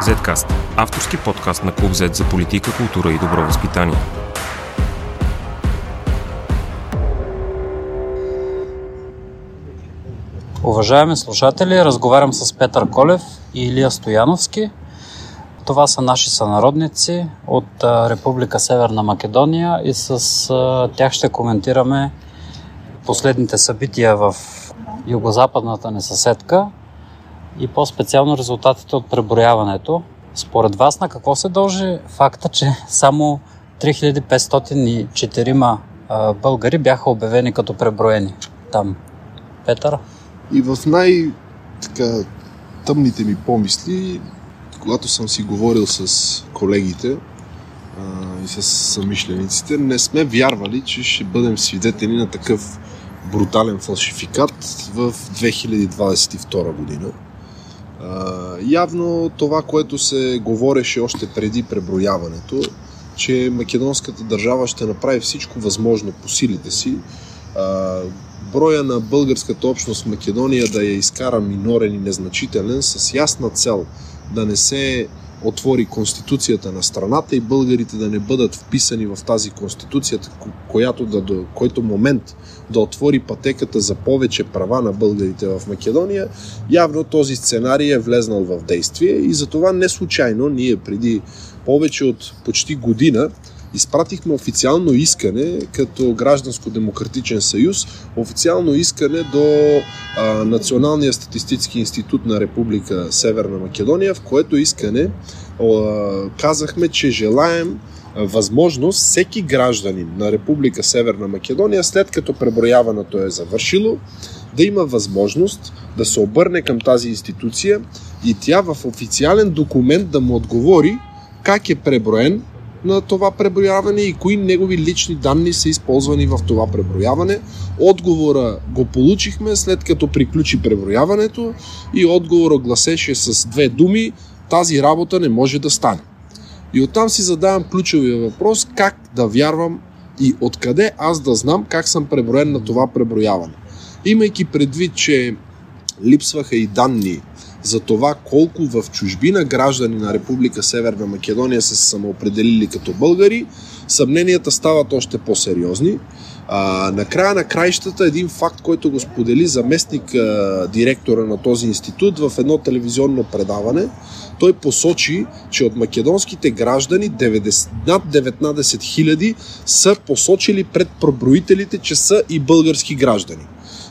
Zcast – авторски подкаст на Клуб Z за политика, култура и добро възпитание. Уважаеми слушатели, разговарям с Петър Колев и Илия Стояновски. Това са наши сънародници от Република Северна Македония и с тях ще коментираме последните събития в югозападната ни съседка и по-специално резултатите от преброяването. Според вас на какво се дължи факта, че само 3504 българи бяха обявени като преброени там? Петър? И в най- така, тъмните ми помисли, когато съм си говорил с колегите и с самишлениците, не сме вярвали, че ще бъдем свидетели на такъв брутален фалшификат в 2022 година. Явно това, което се говореше още преди преброяването, че македонската държава ще направи всичко възможно по силите си, броя на българската общност в Македония да я изкара минорен и незначителен с ясна цел да не се отвори конституцията на страната и българите да не бъдат вписани в тази конституцията, която да, до който момент да отвори пътеката за повече права на българите в Македония, явно този сценарий е влезнал в действие и затова не случайно ние преди повече от почти година изпратихме официално искане като Гражданско-демократичен съюз, официално искане до а, Националния статистически институт на Република Северна Македония, в което искане а, казахме, че желаем възможност всеки гражданин на Република Северна Македония, след като преброяването е завършило, да има възможност да се обърне към тази институция и тя в официален документ да му отговори как е преброен на това преброяване и кои негови лични данни са използвани в това преброяване. Отговора го получихме след като приключи преброяването и отговора гласеше с две думи тази работа не може да стане. И оттам си задавам ключовия въпрос как да вярвам и откъде аз да знам как съм преброен на това преброяване. Имайки предвид, че липсваха и данни за това колко в чужбина граждани на Република Северна Македония са се самоопределили като българи, съмненията стават още по-сериозни. А, накрая на краищата един факт, който го сподели заместник а, директора на този институт в едно телевизионно предаване, той посочи, че от македонските граждани 90, над 19 000 са посочили пред проброителите, че са и български граждани.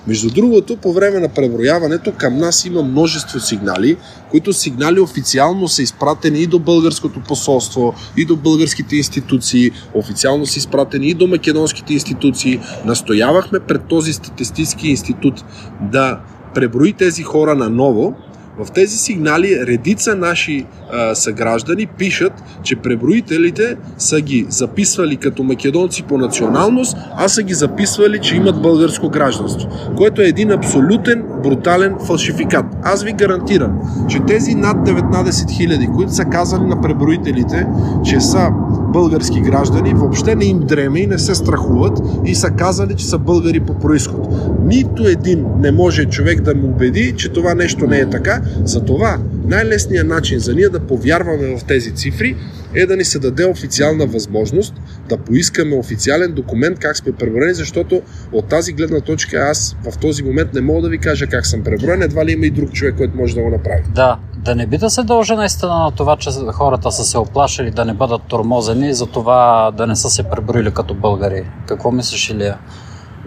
Между другото, по време на преброяването към нас има множество сигнали, които сигнали официално са изпратени и до българското посолство, и до българските институции, официално са изпратени и до македонските институции. Настоявахме пред този статистически институт да преброи тези хора наново, в тези сигнали редица наши а, съграждани пишат, че преброителите са ги записвали като македонци по националност, а са ги записвали, че имат българско гражданство, което е един абсолютен брутален фалшификат. Аз ви гарантирам, че тези над 19 000, които са казали на преброителите, че са български граждани, въобще не им дреме и не се страхуват и са казали, че са българи по происход. Нито един не може човек да му убеди, че това нещо не е така. Затова най-лесният начин за ние да повярваме в тези цифри е да ни се даде официална възможност да поискаме официален документ как сме преброени, защото от тази гледна точка аз в този момент не мога да ви кажа как съм преброен, едва ли има и друг човек, който може да го направи. Да, да не би да се дължа наистина на това, че хората са се оплашили да не бъдат тормозени и за това да не са се преброили като българи. Какво мислиш, Илия?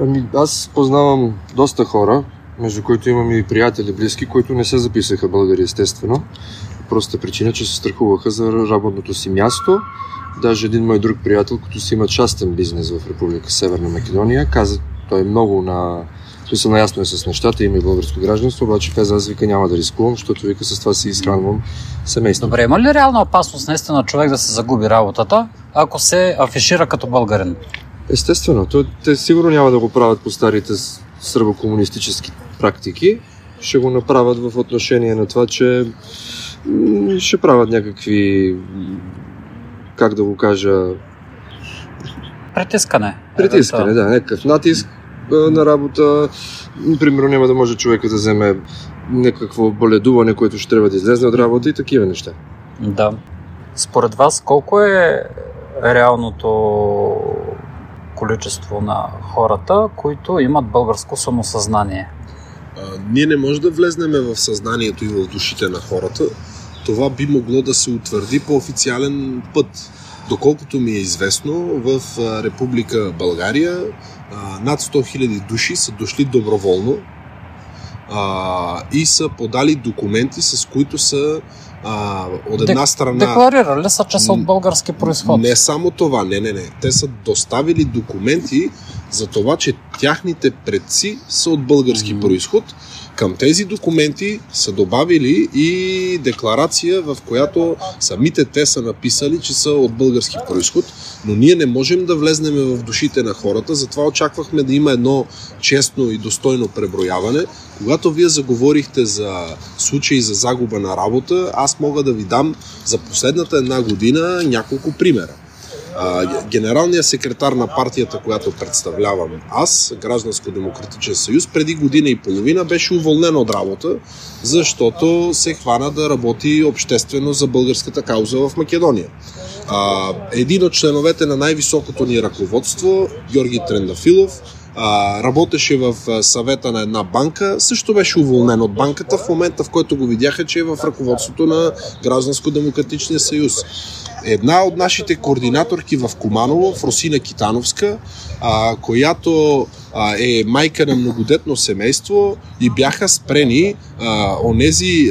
Ами, аз познавам доста хора, между които имам и приятели близки, които не се записаха българи, естествено. Простата причина, че се страхуваха за работното си място. Даже един мой друг приятел, като си има частен бизнес в Република Северна Македония, каза, той е много на смисъл наясно е с нещата, има и българско гражданство, обаче каза, аз вика няма да рискувам, защото вика с това си изхранвам семейство. Добре, има ли реална опасност наистина човек да се загуби работата, ако се афишира като българин? Естествено, то, те сигурно няма да го правят по старите сръбокомунистически практики, ще го направят в отношение на това, че ще правят някакви, как да го кажа... Притискане. Притискане, да, някакъв натиск на работа. Примерно няма да може човека да вземе някакво боледуване, което ще трябва да излезе от работа и такива неща. Да. Според вас колко е реалното количество на хората, които имат българско самосъзнание? А, ние не можем да влезнеме в съзнанието и в душите на хората. Това би могло да се утвърди по официален път. Доколкото ми е известно, в Република България над 100 000 души са дошли доброволно а, и са подали документи, с които са а, от една страна... Декларирали са, че са от български происход. Не само това, не, не, не. Те са доставили документи за това, че тяхните предци са от български mm-hmm. происход. Към тези документи са добавили и декларация, в която самите те са написали, че са от български происход, но ние не можем да влезнем в душите на хората, затова очаквахме да има едно честно и достойно преброяване. Когато вие заговорихте за случаи за загуба на работа, аз мога да ви дам за последната една година няколко примера. Генералният секретар на партията, която представлявам аз, Гражданско-демократичен съюз, преди година и половина беше уволнен от работа, защото се хвана да работи обществено за българската кауза в Македония. един от членовете на най-високото ни ръководство, Георги Трендафилов, а, работеше в съвета на една банка, също беше уволнен от банката в момента, в който го видяха, че е в ръководството на Гражданско-демократичния съюз. Една от нашите координаторки в Куманово, Фросина Китановска, а, която а, е майка на многодетно семейство и бяха спрени а, онези,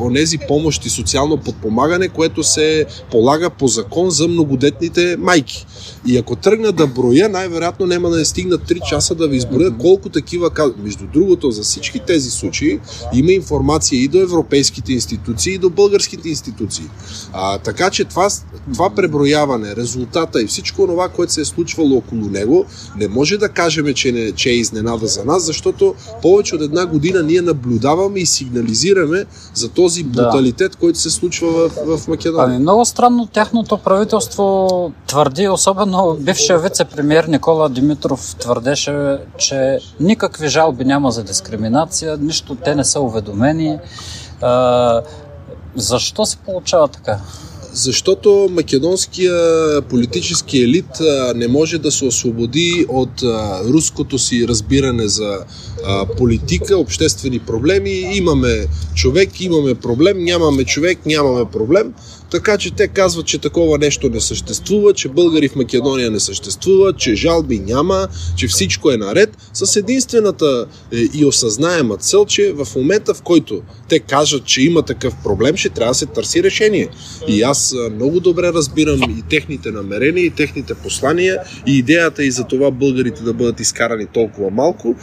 онези помощи, социално подпомагане, което се полага по закон за многодетните майки. И ако тръгна да броя, най-вероятно няма да не стигнат 3 часа да ви изброя колко такива Между другото, за всички тези случаи има информация и до европейските институции, и до българските институции. А, така че това, това преброяване, резултата и всичко това, което се е случвало около него, не може да кажем, че, не, че е изненада за нас, защото повече от една година ние наблюдаваме и сигнализираме за този бруталитет, да. който се случва в, в Македония. Ами много странно тяхното правителство твърди, особено бившия вице-премьер Никола Димитров твърдеше, че никакви жалби няма за дискриминация, нищо те не са уведомени. А, защо се получава така? Защото македонския политически елит не може да се освободи от руското си разбиране за политика, обществени проблеми. Имаме човек, имаме проблем, нямаме човек, нямаме проблем. Така че те казват, че такова нещо не съществува, че българи в Македония не съществуват, че жалби няма, че всичко е наред, с единствената е, и осъзнаема цел, че в момента в който те кажат, че има такъв проблем, ще трябва да се търси решение. И аз много добре разбирам и техните намерения, и техните послания, и идеята и за това българите да бъдат изкарани толкова малко,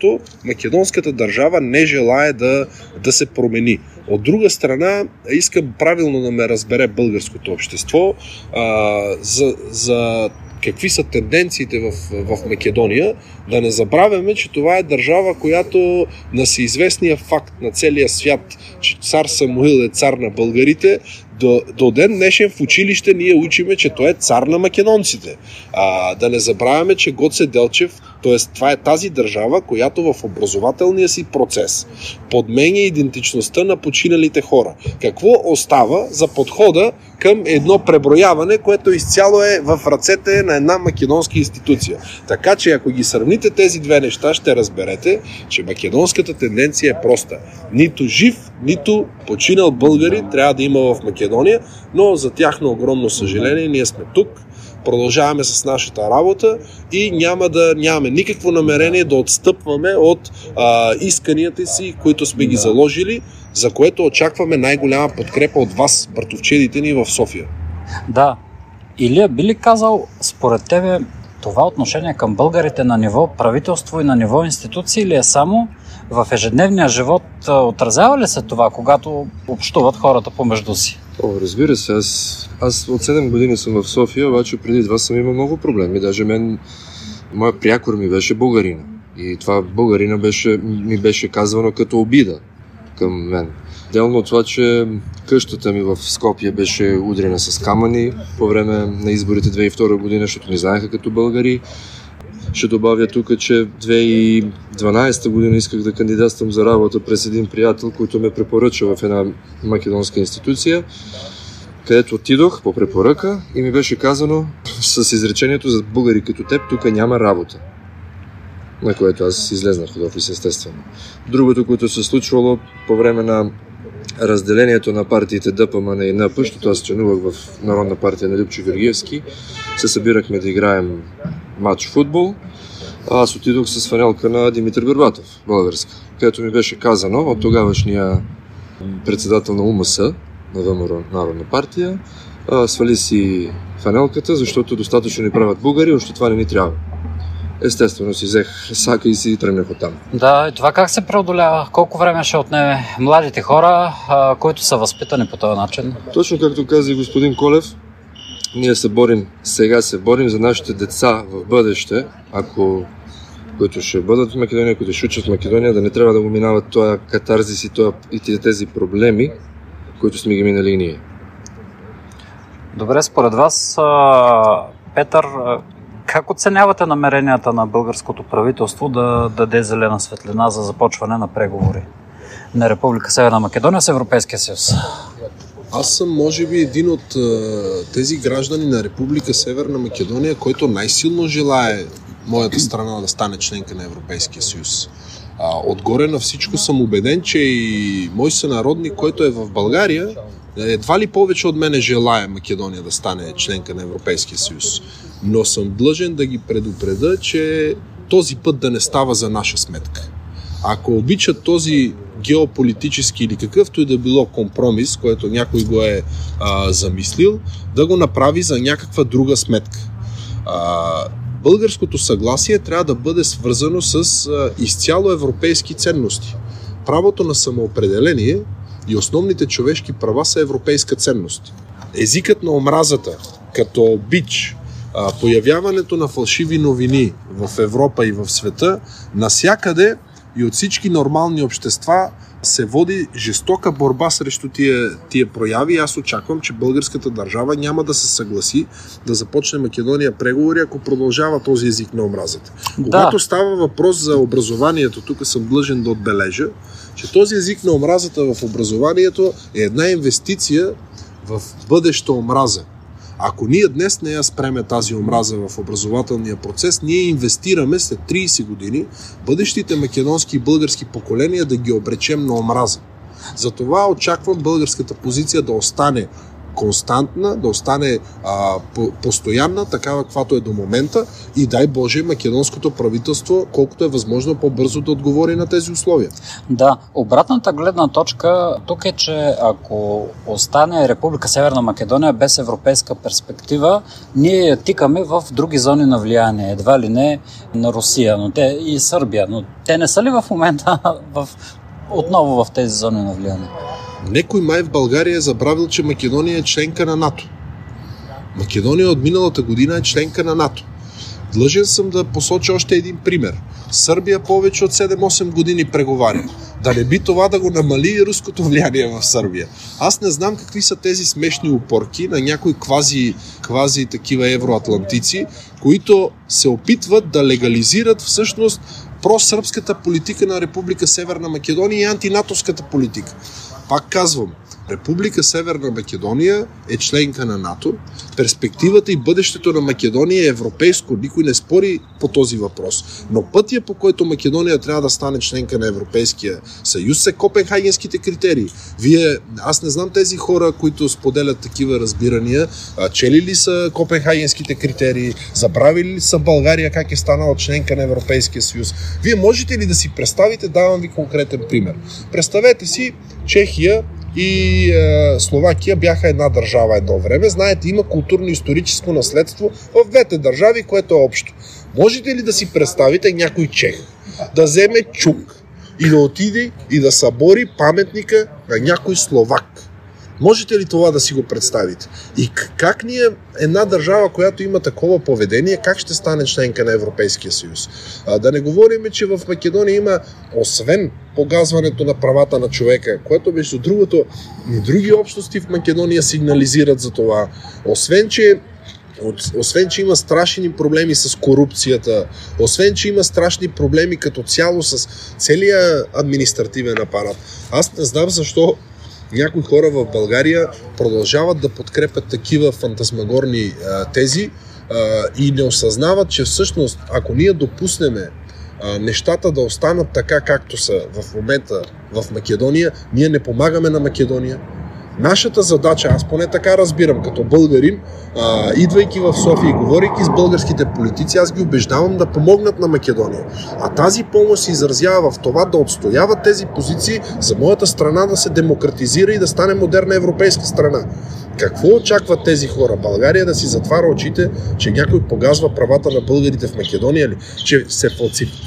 защото македонската държава не желая да, да се промени. От друга страна, искам правилно да ме разбере българското общество а, за, за какви са тенденциите в, в Македония, да не забравяме, че това е държава, която на всеизвестния факт на целия свят, че цар Самуил е цар на българите, до, до ден днешен в училище ние учиме, че той е цар на македонците. А, да не забравяме, че Гоце Делчев, т.е. това е тази държава, която в образователния си процес подменя идентичността на починалите хора. Какво остава за подхода към едно преброяване, което изцяло е в ръцете на една македонска институция. Така че ако ги сравните тези две неща, ще разберете, че македонската тенденция е проста. Нито жив, нито починал българи трябва да има в Македония, но за тяхно огромно съжаление ние сме тук, продължаваме с нашата работа и няма да нямаме никакво намерение да отстъпваме от а, исканията си, които сме ги заложили, за което очакваме най-голяма подкрепа от вас, братовчедите ни в София. Да. Илия, би ли казал, според тебе, това отношение към българите на ниво правителство и на ниво институции ли е само в ежедневния живот? Отразява ли се това, когато общуват хората помежду си? О, разбира се, аз, аз от 7 години съм в София, обаче преди това съм имал много проблеми. Даже мен, моя прякор ми беше българин. И това българина беше, ми беше казвано като обида към мен. Делно от това, че къщата ми в Скопия беше удрена с камъни по време на изборите 2002 година, защото ни знаеха като българи. Ще добавя тук, че 2012 година исках да кандидатствам за работа през един приятел, който ме препоръча в една македонска институция. където отидох по препоръка и ми беше казано с изречението за българи като теб, тук няма работа. На което аз излезнах от офис, естествено. Другото, което се случвало по време на разделението на партиите ДПМН и НП, защото аз членувах в Народна партия на Липчо Георгиевски, се събирахме да играем матч футбол. Аз отидох с фанелка на Димитър Горбатов, българска, където ми беше казано от тогавашния председател на УМС, на ВМРО Народна партия, свали си фанелката, защото достатъчно ни правят българи, още това не ни трябва. Естествено си взех сака и си тръгнах оттам. Да, и това как се преодолява? Колко време ще отнеме младите хора, а, които са възпитани по този начин? Точно както каза и господин Колев, ние се борим, сега се борим за нашите деца в бъдеще, ако които ще бъдат в Македония, които ще учат в Македония, да не трябва да го минават този катарзис и, този, и тези проблеми, които сме ги минали и ние. Добре, според вас, Петър, как оценявате намеренията на българското правителство да даде зелена светлина за започване на преговори на Република Северна Македония с Европейския съюз? Аз съм, може би, един от тези граждани на Република Северна Македония, който най-силно желае моята страна да стане членка на Европейския съюз. Отгоре на всичко съм убеден, че и мой сънародник, който е в България, едва ли повече от мене желая Македония да стане членка на Европейския съюз. Но съм длъжен да ги предупреда, че този път да не става за наша сметка. Ако обичат този геополитически или какъвто и да било компромис, който някой го е а, замислил, да го направи за някаква друга сметка. А, българското съгласие трябва да бъде свързано с а, изцяло европейски ценности. Правото на самоопределение и основните човешки права са европейска ценност. Езикът на омразата, като бич, появяването на фалшиви новини в Европа и в света, насякъде и от всички нормални общества се води жестока борба срещу тия, тия прояви. Аз очаквам, че българската държава няма да се съгласи да започне Македония преговори, ако продължава този език на омразата. Да. Когато става въпрос за образованието, тук съм длъжен да отбележа, че този език на омразата в образованието е една инвестиция в бъдеща омраза. Ако ние днес не я спреме тази омраза в образователния процес, ние инвестираме след 30 години бъдещите македонски и български поколения да ги обречем на омраза. Затова очаквам българската позиция да остане константна, да остане а, по- постоянна, такава каквато е до момента и дай Боже македонското правителство колкото е възможно по-бързо да отговори на тези условия. Да, обратната гледна точка тук е, че ако остане Република Северна Македония без европейска перспектива, ние тикаме в други зони на влияние, едва ли не на Русия но те, и Сърбия, но те не са ли в момента в, отново в тези зони на влияние? Некой май в България е забравил, че Македония е членка на НАТО. Македония от миналата година е членка на НАТО. Длъжен съм да посоча още един пример. Сърбия повече от 7-8 години преговаря. Да не би това да го намали и руското влияние в Сърбия. Аз не знам какви са тези смешни упорки на някои квази, квази такива евроатлантици, които се опитват да легализират всъщност просърбската политика на Република Северна Македония и антинатовската политика. Пак казвам, Република Северна Македония е членка на НАТО. Перспективата и бъдещето на Македония е европейско. Никой не спори по този въпрос. Но пътя по който Македония трябва да стане членка на Европейския съюз са копенхагенските критерии. Вие, аз не знам тези хора, които споделят такива разбирания, чели ли са копенхагенските критерии, забравили ли са България как е станала членка на Европейския съюз. Вие можете ли да си представите, давам ви конкретен пример. Представете си Чехия и е, Словакия бяха една държава едно време. Знаете, има културно-историческо наследство в двете държави, което е общо. Можете ли да си представите някой чех да вземе чук и да отиде и да събори паметника на някой словак? Можете ли това да си го представите? И как ние, една държава, която има такова поведение, как ще стане членка на Европейския съюз? А, да не говорим, че в Македония има, освен погазването на правата на човека, което между другото и други общности в Македония сигнализират за това, освен, че освен, че има страшни проблеми с корупцията, освен, че има страшни проблеми като цяло с целия административен апарат. Аз не знам защо някои хора в България продължават да подкрепят такива фантасмагорни а, тези а, и не осъзнават, че всъщност, ако ние допуснеме а, нещата да останат така, както са в момента в Македония, ние не помагаме на Македония, Нашата задача, аз поне така разбирам, като българин, а, идвайки в София и говорейки с българските политици, аз ги убеждавам да помогнат на Македония. А тази помощ се изразява в това да отстояват тези позиции за моята страна да се демократизира и да стане модерна европейска страна. Какво очакват тези хора? България да си затваря очите, че някой погазва правата на българите в Македония ли? Че се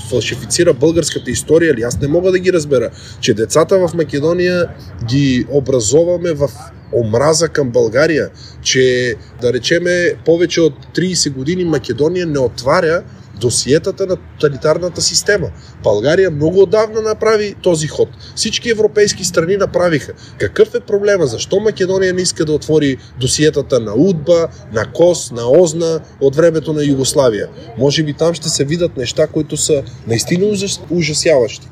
фалшифицира българската история ли? Аз не мога да ги разбера. Че децата в Македония ги образоваме в омраза към България, че да речеме повече от 30 години Македония не отваря досиетата на тоталитарната система. България много отдавна направи този ход. Всички европейски страни направиха. Какъв е проблема? Защо Македония не иска да отвори досиетата на Удба, на Кос, на Озна от времето на Югославия? Може би там ще се видят неща, които са наистина ужасяващи.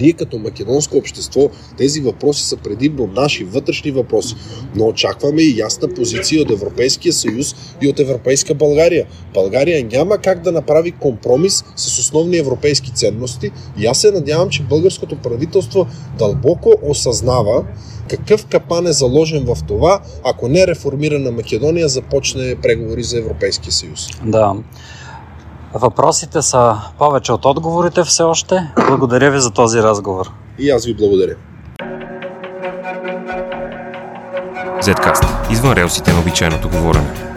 Ние като македонско общество тези въпроси са предимно наши вътрешни въпроси, но очакваме и ясна позиция от Европейския съюз и от Европейска България. България няма как да направи компромис с основни европейски ценности и аз се надявам, че българското правителство дълбоко осъзнава какъв капан е заложен в това, ако не реформирана Македония започне преговори за Европейския съюз. Да. Въпросите са повече от отговорите все още. Благодаря ви за този разговор. И аз ви благодаря. Zcast. Извън релсите на обичайното говорене.